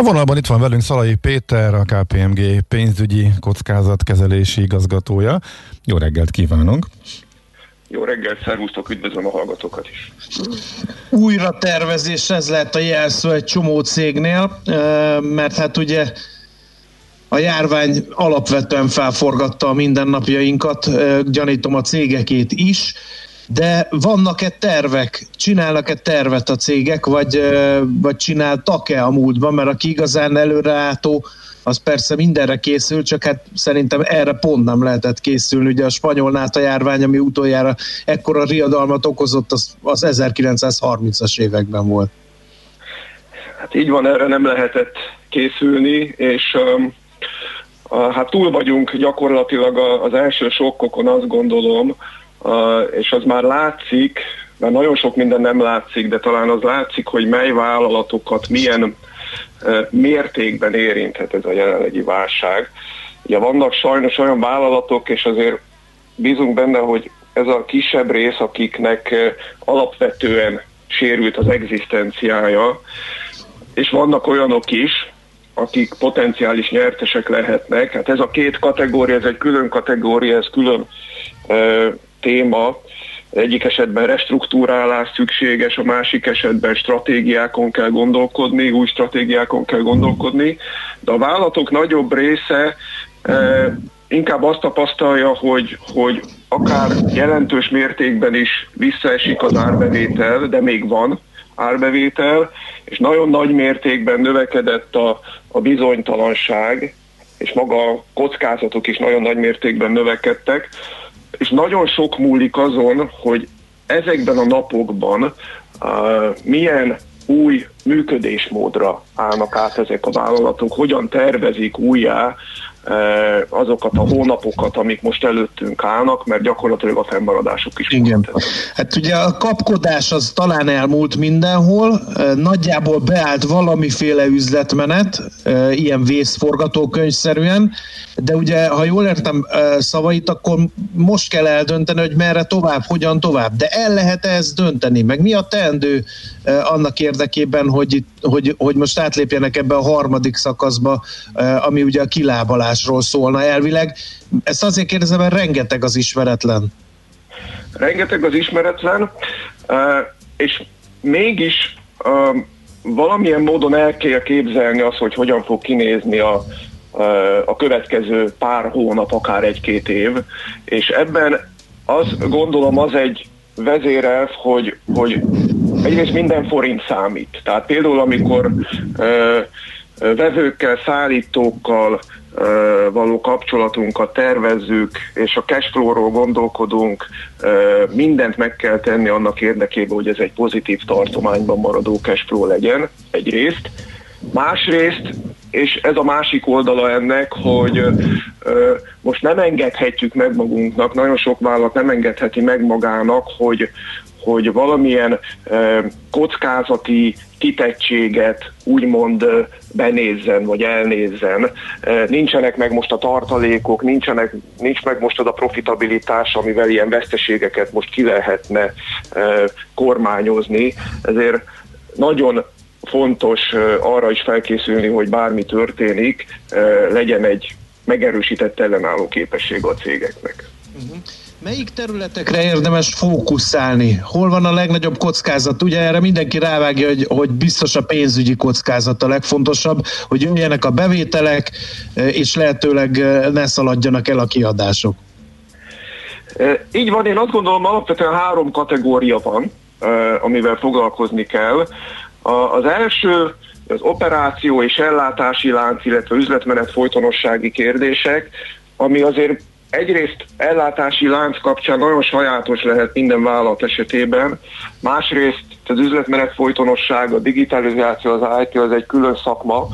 A vonalban itt van velünk Szalai Péter, a KPMG pénzügyi kockázatkezelési igazgatója. Jó reggelt kívánunk! Jó reggelt, szervusztok, üdvözlöm a hallgatókat is. Újra tervezés, ez lett a jelszó egy csomó cégnél, mert hát ugye a járvány alapvetően felforgatta a mindennapjainkat, gyanítom a cégekét is, de vannak-e tervek, csinálnak-e tervet a cégek, vagy, vagy csináltak-e a múltban, mert aki igazán előreálltó, az persze mindenre készül, csak hát szerintem erre pont nem lehetett készülni. Ugye a spanyol náta járvány, ami utoljára ekkora riadalmat okozott, az, az 1930-as években volt. Hát így van, erre nem lehetett készülni, és um, hát túl vagyunk gyakorlatilag az első sokkokon, azt gondolom, és az már látszik, mert nagyon sok minden nem látszik, de talán az látszik, hogy mely vállalatokat milyen mértékben érinthet ez a jelenlegi válság. Ugye vannak sajnos olyan vállalatok, és azért bízunk benne, hogy ez a kisebb rész, akiknek alapvetően sérült az egzisztenciája, és vannak olyanok is, akik potenciális nyertesek lehetnek. Hát ez a két kategória, ez egy külön kategória, ez külön téma. Egyik esetben restruktúrálás szükséges, a másik esetben stratégiákon kell gondolkodni, új stratégiákon kell gondolkodni, de a vállalatok nagyobb része eh, inkább azt tapasztalja, hogy, hogy akár jelentős mértékben is visszaesik az árbevétel, de még van árbevétel, és nagyon nagy mértékben növekedett a, a bizonytalanság, és maga a kockázatok is nagyon nagy mértékben növekedtek, és nagyon sok múlik azon, hogy ezekben a napokban uh, milyen új működésmódra állnak át ezek a vállalatok, hogyan tervezik újjá azokat a hónapokat, amik most előttünk állnak, mert gyakorlatilag a fennmaradásuk is. Igen. Hát ugye a kapkodás az talán elmúlt mindenhol, nagyjából beállt valamiféle üzletmenet, ilyen vészforgatókönyvszerűen, de ugye, ha jól értem szavait, akkor most kell eldönteni, hogy merre tovább, hogyan tovább. De el lehet ezt dönteni, meg mi a teendő annak érdekében, hogy, hogy, hogy most átlépjenek ebbe a harmadik szakaszba, ami ugye a kilábalásról szólna elvileg. Ezt azért kérdezem, mert rengeteg az ismeretlen. Rengeteg az ismeretlen, és mégis valamilyen módon el kell képzelni azt, hogy hogyan fog kinézni a, a következő pár hónap, akár egy-két év, és ebben azt gondolom az egy vezérelv, hogy, hogy egyrészt minden forint számít. Tehát például amikor ö, vevőkkel, szállítókkal ö, való kapcsolatunkat tervezzük, és a cashflow-ról gondolkodunk, ö, mindent meg kell tenni annak érdekében, hogy ez egy pozitív tartományban maradó cashflow legyen, egyrészt. Másrészt és ez a másik oldala ennek, hogy ö, most nem engedhetjük meg magunknak, nagyon sok vállalat nem engedheti meg magának, hogy, hogy valamilyen ö, kockázati kitettséget úgymond benézzen, vagy elnézzen. Nincsenek meg most a tartalékok, nincsenek, nincs meg most az a profitabilitás, amivel ilyen veszteségeket most ki lehetne kormányozni. Ezért nagyon fontos arra is felkészülni, hogy bármi történik, legyen egy megerősített ellenálló képesség a cégeknek. Uh-huh. Melyik területekre érdemes fókuszálni? Hol van a legnagyobb kockázat? Ugye erre mindenki rávágja, hogy, hogy biztos a pénzügyi kockázat a legfontosabb, hogy jöjjenek a bevételek, és lehetőleg ne szaladjanak el a kiadások. Így van, én azt gondolom alapvetően három kategória van, amivel foglalkozni kell. Az első az operáció és ellátási lánc, illetve üzletmenet folytonossági kérdések, ami azért egyrészt ellátási lánc kapcsán nagyon sajátos lehet minden vállalat esetében, másrészt az üzletmenet folytonosság, a digitalizáció, az IT az egy külön szakma,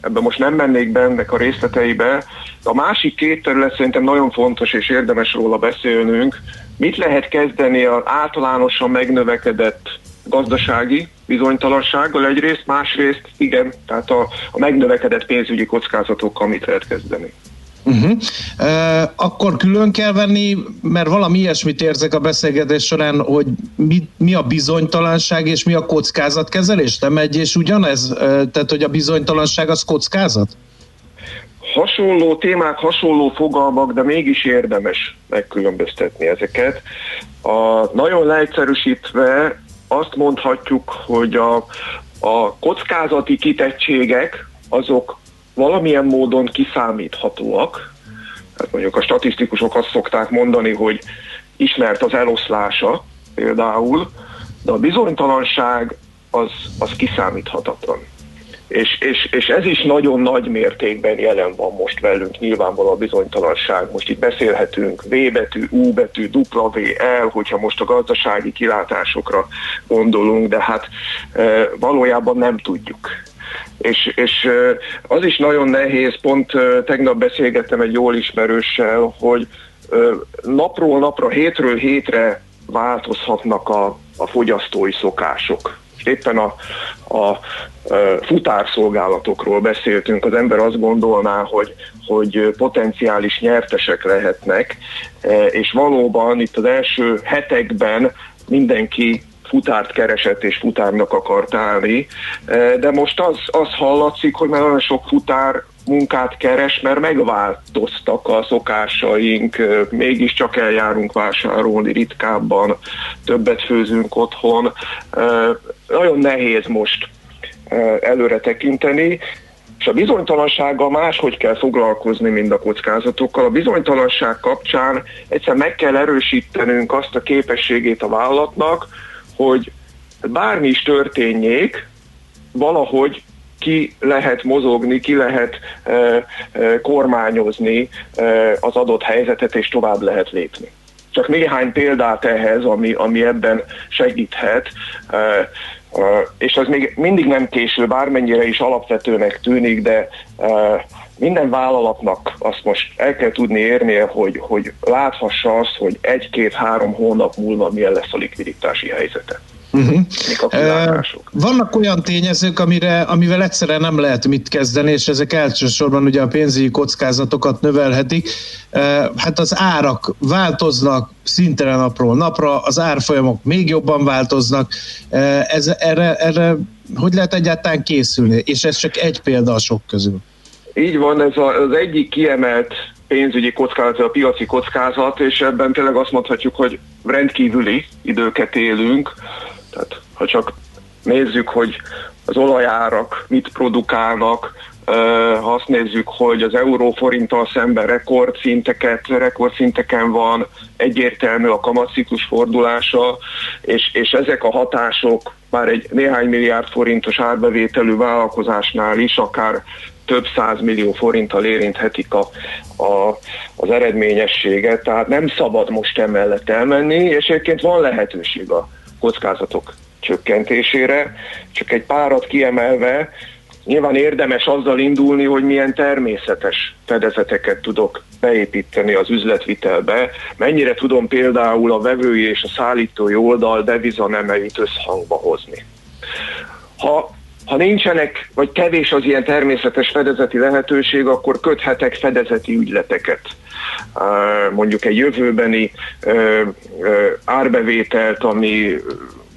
ebben most nem mennék be ennek a részleteibe. A másik két terület szerintem nagyon fontos és érdemes róla beszélnünk. Mit lehet kezdeni az általánosan megnövekedett gazdasági bizonytalansággal egyrészt, másrészt igen, tehát a, a megnövekedett pénzügyi kockázatokkal mit lehet kezdeni. Uh-huh. Uh, akkor külön kell venni, mert valami ilyesmit érzek a beszélgetés során, hogy mi, mi a bizonytalanság és mi a kockázatkezelés? Nem egy és ugyanez? Uh, tehát, hogy a bizonytalanság az kockázat? Hasonló témák, hasonló fogalmak, de mégis érdemes megkülönböztetni ezeket. A, nagyon leegyszerűsítve azt mondhatjuk, hogy a, a kockázati kitettségek azok valamilyen módon kiszámíthatóak. Hát mondjuk a statisztikusok azt szokták mondani, hogy ismert az eloszlása például, de a bizonytalanság az, az kiszámíthatatlan. És, és, és ez is nagyon nagy mértékben jelen van most velünk, nyilvánvaló a bizonytalanság. Most itt beszélhetünk V betű, U betű, W, L, hogyha most a gazdasági kilátásokra gondolunk, de hát e, valójában nem tudjuk. És, és az is nagyon nehéz, pont tegnap beszélgettem egy jól ismerőssel, hogy napról napra, hétről hétre változhatnak a, a fogyasztói szokások. Éppen a, a, futárszolgálatokról beszéltünk, az ember azt gondolná, hogy, hogy potenciális nyertesek lehetnek, és valóban itt az első hetekben mindenki futárt keresett és futárnak akart állni, e, de most az, az hallatszik, hogy már nagyon sok futár munkát keres, mert megváltoztak a szokásaink, mégiscsak eljárunk vásárolni ritkábban, többet főzünk otthon. Nagyon nehéz most előre tekinteni, és a bizonytalansággal máshogy kell foglalkozni, mint a kockázatokkal. A bizonytalanság kapcsán egyszer meg kell erősítenünk azt a képességét a vállalatnak, hogy bármi is történjék, valahogy ki lehet mozogni, ki lehet kormányozni az adott helyzetet, és tovább lehet lépni. Csak néhány példát ehhez, ami, ami ebben segíthet, e, e, és az még mindig nem késő, bármennyire is alapvetőnek tűnik, de e, minden vállalatnak azt most el kell tudni érnie, hogy, hogy láthassa azt, hogy egy-két-három hónap múlva milyen lesz a likviditási helyzete. Uh-huh. Uh, vannak olyan tényezők, amire, amivel egyszerűen nem lehet mit kezdeni, és ezek elsősorban ugye a pénzügyi kockázatokat növelhetik. Uh, hát az árak változnak szintelen napról napra, az árfolyamok még jobban változnak. Uh, ez, erre, erre hogy lehet egyáltalán készülni? És ez csak egy példa a sok közül. Így van, ez az egyik kiemelt pénzügyi kockázat, a piaci kockázat, és ebben tényleg azt mondhatjuk, hogy rendkívüli időket élünk. Tehát ha csak nézzük, hogy az olajárak mit produkálnak, ha azt nézzük, hogy az euróforinttal szemben rekordszinteket, rekordszinteken van, egyértelmű a kamatciklus fordulása, és, és ezek a hatások már egy néhány milliárd forintos árbevételű vállalkozásnál is akár több száz millió forinttal érinthetik a, a, az eredményességet, tehát nem szabad most emellett elmenni, és egyébként van lehetőség a kockázatok csökkentésére, csak egy párat kiemelve, Nyilván érdemes azzal indulni, hogy milyen természetes fedezeteket tudok beépíteni az üzletvitelbe, mennyire tudom például a vevői és a szállítói oldal devizanemeit összhangba hozni. Ha ha nincsenek, vagy kevés az ilyen természetes fedezeti lehetőség, akkor köthetek fedezeti ügyleteket. Mondjuk egy jövőbeni árbevételt, ami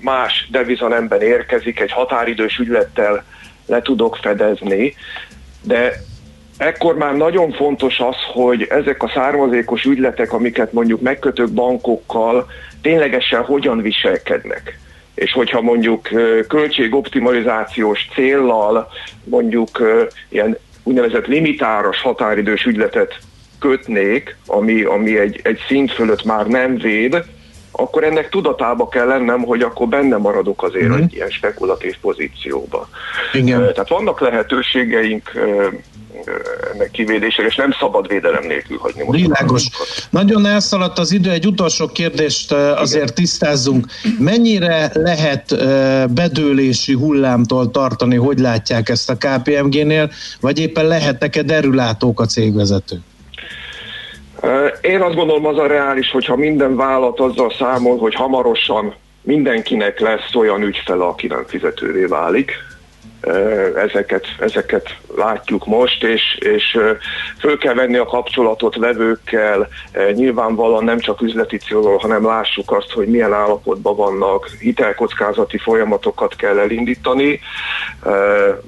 más devizanemben érkezik, egy határidős ügylettel le tudok fedezni, de ekkor már nagyon fontos az, hogy ezek a származékos ügyletek, amiket mondjuk megkötök bankokkal, ténylegesen hogyan viselkednek és hogyha mondjuk költségoptimalizációs céllal mondjuk ilyen úgynevezett limitáros határidős ügyletet kötnék, ami, ami egy, egy szint fölött már nem véd, akkor ennek tudatába kell lennem, hogy akkor benne maradok azért mm-hmm. egy ilyen spekulatív pozícióba. Igen. Tehát vannak lehetőségeink ennek kivédésére, és nem szabad védelem nélkül hagyni. Most Világos. Nagyon elszaladt az idő, egy utolsó kérdést azért Igen. tisztázzunk. Mennyire lehet bedőlési hullámtól tartani, hogy látják ezt a KPMG-nél, vagy éppen lehetnek-e derülátók a cégvezetők? Én azt gondolom az a reális, hogyha minden vállalat azzal számol, hogy hamarosan mindenkinek lesz olyan ügyfele, aki nem fizetővé válik, ezeket, ezeket látjuk most, és, és föl kell venni a kapcsolatot vevőkkel, nyilvánvalóan nem csak üzleti célról, hanem lássuk azt, hogy milyen állapotban vannak, hitelkockázati folyamatokat kell elindítani.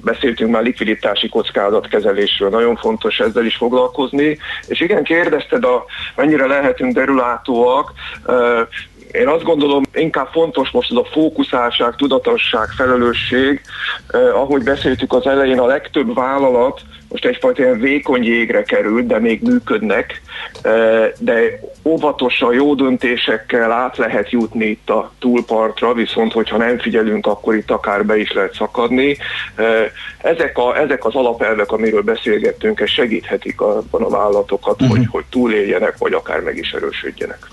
Beszéltünk már likviditási kockázatkezelésről, nagyon fontos ezzel is foglalkozni, és igen, kérdezted, a, mennyire lehetünk derülátóak, én azt gondolom, inkább fontos most az a fókuszáltság, tudatosság, felelősség. Eh, ahogy beszéltük az elején, a legtöbb vállalat most egyfajta ilyen vékony jégre került, de még működnek, eh, de óvatosan, jó döntésekkel át lehet jutni itt a túlpartra, viszont hogyha nem figyelünk, akkor itt akár be is lehet szakadni. Eh, ezek, a, ezek az alapelvek, amiről beszélgettünk, ez segíthetik abban a vállalatokat, uh-huh. hogy, hogy túléljenek, vagy akár meg is erősödjenek.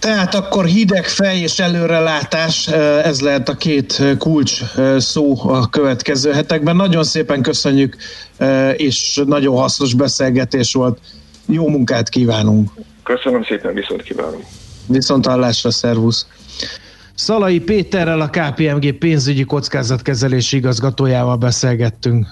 Tehát akkor hideg fej és előrelátás, ez lehet a két kulcs szó a következő hetekben. Nagyon szépen köszönjük, és nagyon hasznos beszélgetés volt. Jó munkát kívánunk! Köszönöm szépen, viszont kívánom! Viszont hallásra, szervusz! Szalai Péterrel, a KPMG pénzügyi kockázatkezelési igazgatójával beszélgettünk.